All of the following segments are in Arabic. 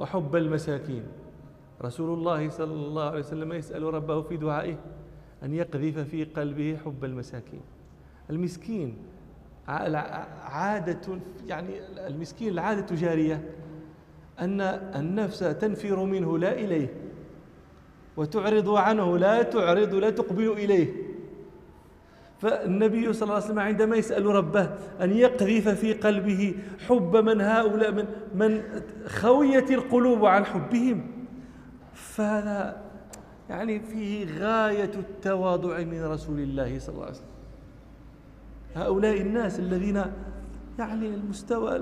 وحب المساكين. رسول الله صلى الله عليه وسلم يسأل ربه في دعائه أن يقذف في قلبه حب المساكين. المسكين عادة يعني المسكين العادة جارية أن النفس تنفر منه لا إليه وتعرض عنه لا تعرض لا تقبل إليه. فالنبي صلى الله عليه وسلم عندما يسأل ربه أن يقذف في قلبه حب من هؤلاء من, من خويت القلوب عن حبهم فهذا يعني فيه غاية التواضع من رسول الله صلى الله عليه وسلم. هؤلاء الناس الذين يعني المستوى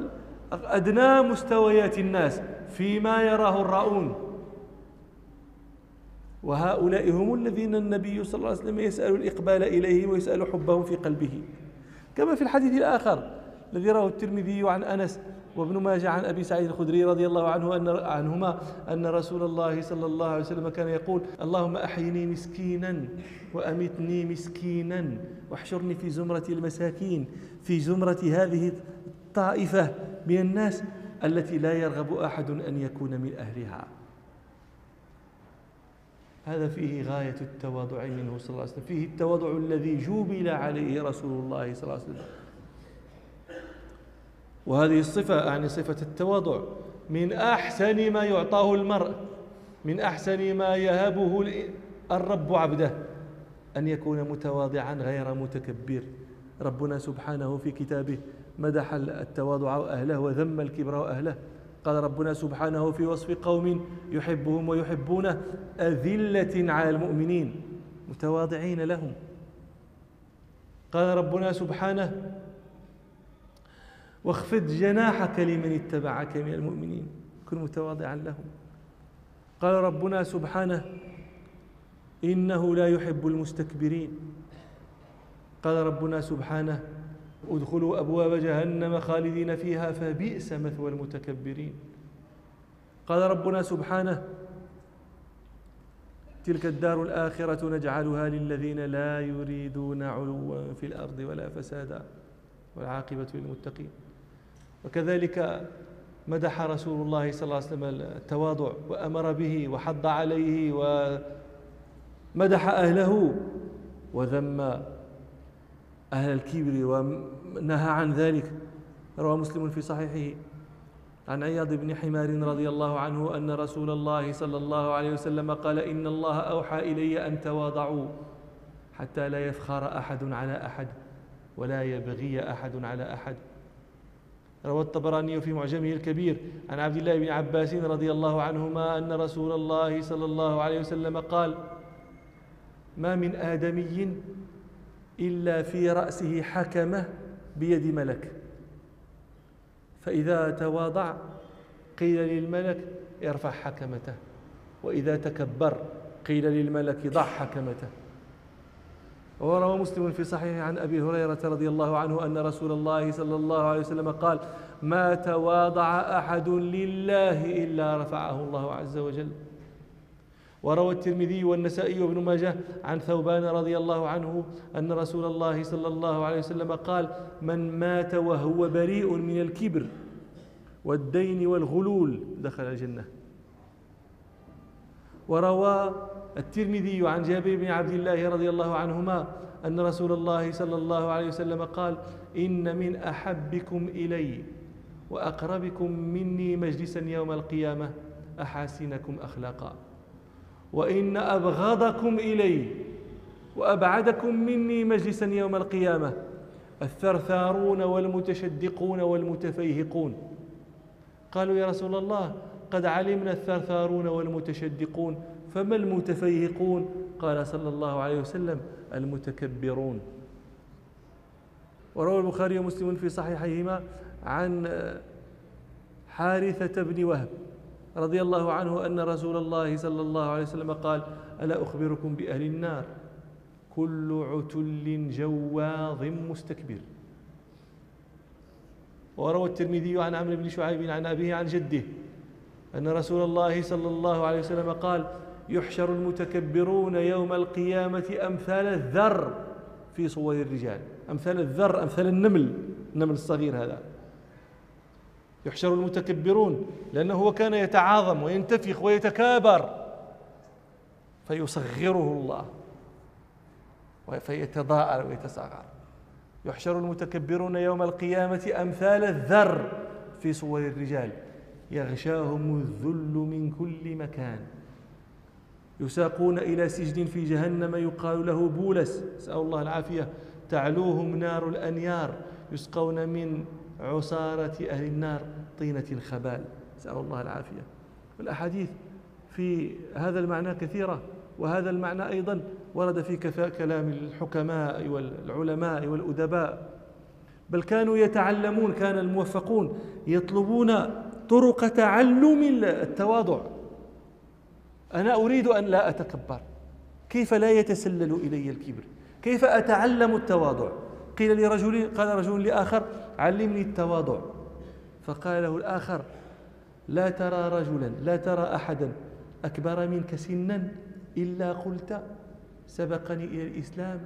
أدنى مستويات الناس فيما يراه الراؤون وهؤلاء هم الذين النبي صلى الله عليه وسلم يسأل الإقبال إليهم ويسأل حبهم في قلبه. كما في الحديث الآخر الذي رواه الترمذي عن أنس وابن ماجه عن أبي سعيد الخدري رضي الله عنه ان عنهما أن رسول الله صلى الله عليه وسلم كان يقول اللهم أحيني مسكينا وأمتني مسكينا واحشرني في زمرة المساكين في زمرة هذه الطائفة من الناس التي لا يرغب أحد أن يكون من أهلها. هذا فيه غاية التواضع منه صلى الله عليه وسلم. فيه التواضع الذي جوبل عليه رسول الله صلى الله عليه وسلم. وهذه الصفة يعني صفة التواضع. من أحسن ما يعطاه المرء من أحسن ما يهبه الرب عبده أن يكون متواضعا غير متكبر. ربنا سبحانه في كتابه مدح التواضع وأهله وذم الكبر وأهله قال ربنا سبحانه في وصف قوم يحبهم ويحبونه أذلة على المؤمنين متواضعين لهم. قال ربنا سبحانه واخفض جناحك لمن اتبعك من المؤمنين. كن متواضعا لهم. قال ربنا سبحانه إنه لا يحب المستكبرين. قال ربنا سبحانه ادخلوا أبواب جهنم خالدين فيها فبئس مثوى المتكبرين. قال ربنا سبحانه تلك الدار الآخرة نجعلها للذين لا يريدون علوا في الأرض ولا فسادا والعاقبة للمتقين. وكذلك مدح رسول الله صلى الله عليه وسلم التواضع وأمر به وحض عليه ومدح أهله وذم أهل الكبر ونهى عن ذلك روى مسلم في صحيحه. عن عياض بن حمار رضي الله عنه أن رسول الله صلى الله عليه وسلم قال إن الله أوحى إلي أن تواضعوا حتى لا يفخر أحد على أحد ولا يبغي أحد على أحد. روى الطبراني في معجمه الكبير عن عبد الله بن عباس رضي الله عنهما أن رسول الله صلى الله عليه وسلم قال ما من آدمي إلا في رأسه حكمة بيد ملك. فإذا تواضع قيل للملك ارفع حكمته. وإذا تكبر قيل للملك ضع حكمته. وروى مسلم في صحيح عن أبي هريرة رضي الله عنه أن رسول الله صلى الله عليه وسلم قال ما تواضع أحد لله إلا رفعه الله عز وجل. وروى الترمذي والنسائي وابن ماجه عن ثوبان رضي الله عنه أن رسول الله صلى الله عليه وسلم قال من مات وهو بريء من الكبر والدين والغلول دخل الجنة. وروى الترمذي عن جابر بن عبد الله رضي الله عنهما أن رسول الله صلى الله عليه وسلم قال إن من أحبكم إلي وأقربكم مني مجلسا يوم القيامة أحاسنكم أخلاقا. وإن أبغضكم إلي وأبعدكم مني مجلسا يوم القيامة الثرثارون والمتشدقون والمتفيهقون. قالوا يا رسول الله قد علمنا الثرثارون والمتشدقون فما المتفيهقون؟ قال صلى الله عليه وسلم المتكبرون. وروى البخاري ومسلم في صحيحيهما عن حارثة بن وهب. رضي الله عنه أن رسول الله صلى الله عليه وسلم قال ألا أخبركم بأهل النار؟ كل عتل جواظ مستكبر. وروى الترمذي عن عمرو بن شعيب عن أبيه عن جده أن رسول الله صلى الله عليه وسلم قال يحشر المتكبرون يوم القيامة أمثال الذر في صور الرجال. أمثال الذر أمثال النمل النمل الصغير هذا. يحشر المتكبرون لأنه هو كان يتعاظم وينتفخ ويتكابر. فيصغره الله فيتضاءل ويتصغر. يحشر المتكبرون يوم القيامة أمثال الذر في صور الرجال. يغشاهم الذل من كل مكان. يساقون إلى سجن في جهنم يقال له بولس. نسأل الله العافية. تعلوهم نار الأنيار يسقون من عصارة أهل النار طينة الخبال. نسأل الله العافية. الأحاديث في هذا المعنى كثيرة وهذا المعنى أيضا ورد في كلام الحكماء والعلماء والأدباء. بل كانوا يتعلمون كان الموفقون يطلبون طرق تعلم التواضع. أنا أريد أن لا أتكبر. كيف لا يتسلل إلي الكبر؟ كيف أتعلم التواضع؟ قيل لرجل قال رجل لآخر علمني التواضع. فقال له الآخر لا ترى رجلا لا ترى أحدا أكبر منك سنا إلا قلت سبقني إلى الإسلام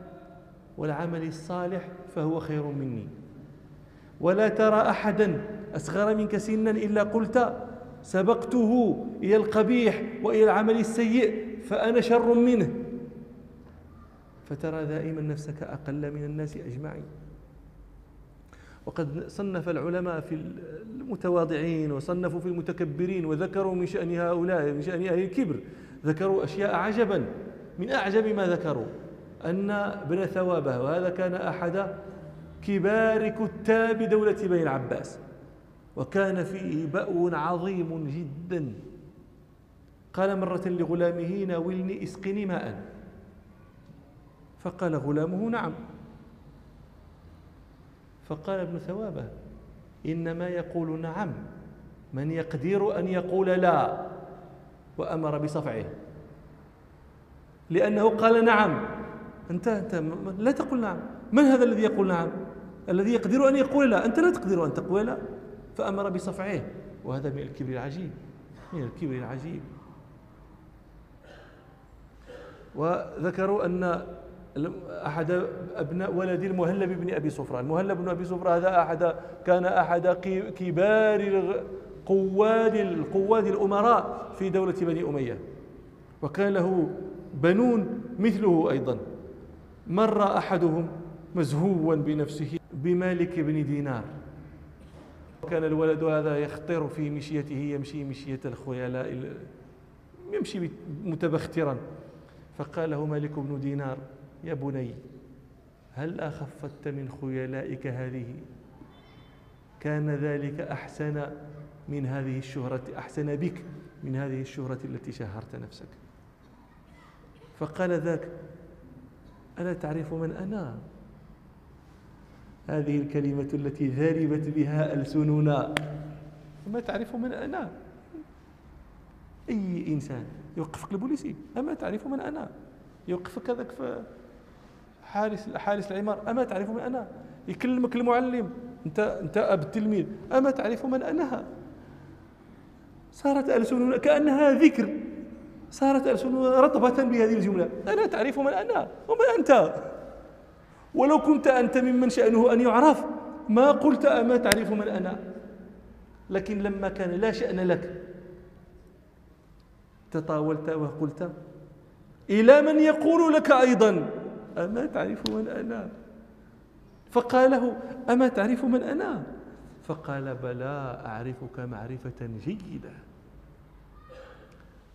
والعمل الصالح فهو خير مني. ولا ترى أحدا أصغر منك سنا إلا قلت سبقته إلى القبيح وإلى العمل السيء فأنا شر منه. فترى دائما نفسك أقل من الناس أجمعين. وقد صنف العلماء في المتواضعين وصنفوا في المتكبرين وذكروا من شأن هؤلاء من شأن أهل الكبر ذكروا أشياء عجبا. من أعجب ما ذكروا أن ابن ثوابه وهذا كان أحد كبار كتاب دولة بني العباس. وكان فيه بأو عظيم جدا. قال مرة لغلامه ناولني اسقني ماء فقال غلامه نعم. فقال ابن ثوابه إنما يقول نعم من يقدر أن يقول لا وأمر بصفعه. لأنه قال نعم. أنت, أنت لا تقول نعم. من هذا الذي يقول نعم؟ الذي يقدر أن يقول لا. أنت لا تقدر أن تقول لا. فأمر بصفعه. وهذا من الكبر العجيب من الكبر العجيب. وذكروا أن أحد أبناء ولد المهلب بن أبي صفرة المهلب بن أبي صفرة هذا أحد كان أحد كبار قواد القواد الأمراء في دولة بني أمية. وكان له بنون مثله أيضا. مر أحدهم مزهوا بنفسه بمالك بن دينار. وكان الولد هذا يخطر في مشيته يمشي مشية الخيلاء يمشي متبخترا. فقال له مالك بن دينار يا بني هل أخفت من خيلائك هذه؟ كان ذلك أحسن من هذه الشهرة أحسن بك من هذه الشهرة التي شهرت نفسك. فقال ذاك ألا تعرف من أنا؟ هذه الكلمة التي ذربت بها ألسننا. ما تعرف من أنا؟ أي إنسان يوقفك البوليسي أما تعرف من أنا؟ يوقفك هذاك حارس حارس العمار أما تعرف من أنا؟ يكلمك المعلم. أنت أنت أب التلميذ. أما تعرف من أنا صارت ألسننا كأنها ذكر. صارت ألسننا رطبة بهذه الجملة. أنا تعرف من أنا؟ ومن أنت؟ ولو كنت أنت ممن شأنه أن يعرف ما قلت أما تعرف من أنا؟ لكن لما كان لا شأن لك تطاولت وقلت إلى من يقول لك أيضا؟ أما تعرف من أنا؟ فقال له أما تعرف من أنا؟ فقال بلى أعرفك معرفة جيدة.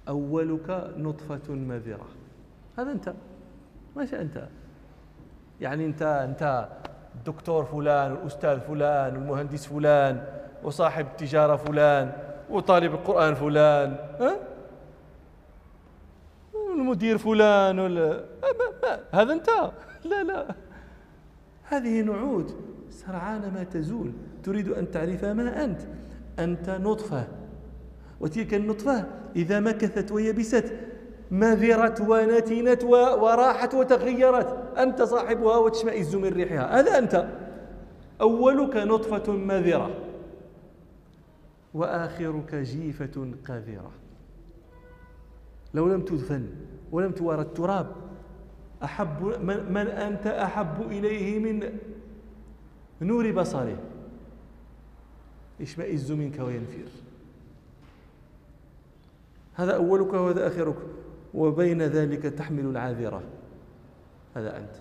أولك نطفة مذرة. هذا أنت. ماشي أنت. يعني أنت أنت الدكتور فلان والأستاذ فلان والمهندس فلان وصاحب التجارة فلان وطالب القرآن فلان ها؟ المدير فلان ولا ما هذا أنت. لا لا. هذه نعود. سرعان ما تزول. تريد أن تعرف ما أنت. أنت نطفة. وتلك النطفة إذا مكثت ويبست مذرت ونتنت وراحت وتغيرت. أنت صاحبها وتشمئز من ريحها. هذا أنت. أولك نطفة مذرة وآخرك جيفة قذرة. لو لم تدفن ولم توارى التراب أحب من, من أنت أحب إليه من نور بصره. يشمئز منك وينفر هذا أولك وهذا آخرك وبين ذلك تحمل العاذرة. هذا أنت.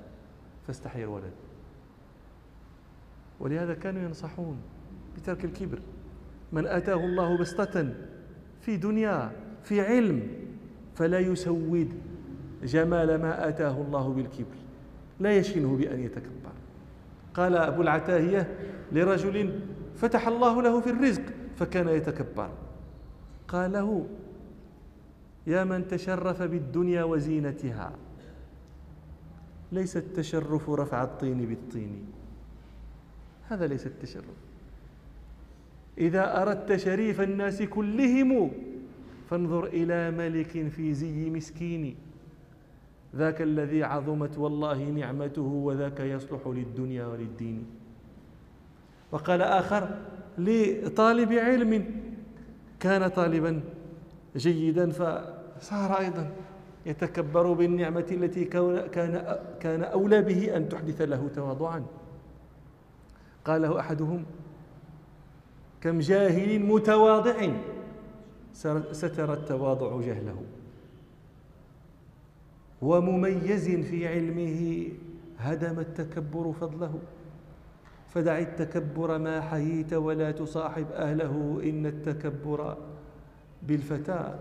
فاستحي الولد. ولهذا كانوا ينصحون بترك الكبر. من آتاه الله بسطة في دنيا في علم فلا يسود جمال ما آتاه الله بالكبر لا يشينه بأن يتكبر. قال أبو العتاهية لرجل فتح الله له في الرزق فكان يتكبر. قال له يا من تشرف بالدنيا وزينتها ليس التشرف رفع الطين بالطين. هذا ليس التشرف. إذا أردت شريف الناس كلهم فانظر إلى ملك في زي مسكين. ذاك الذي عظمت والله نعمته وذاك يصلح للدنيا وللدين. وقال آخر لطالب علم كان طالبا جيدا فصار أيضا يتكبر بالنعمة التي كان كان أولى به أن تحدث له تواضعا. قال له أحدهم كم جاهل متواضع ستر التواضع جهله. ومميز في علمه هدم التكبر فضله. فدع التكبر ما حييت ولا تصاحب أهله إن التكبر بالفتى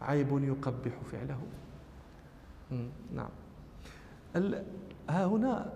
عيب يقبح فعله. نعم. ها هنا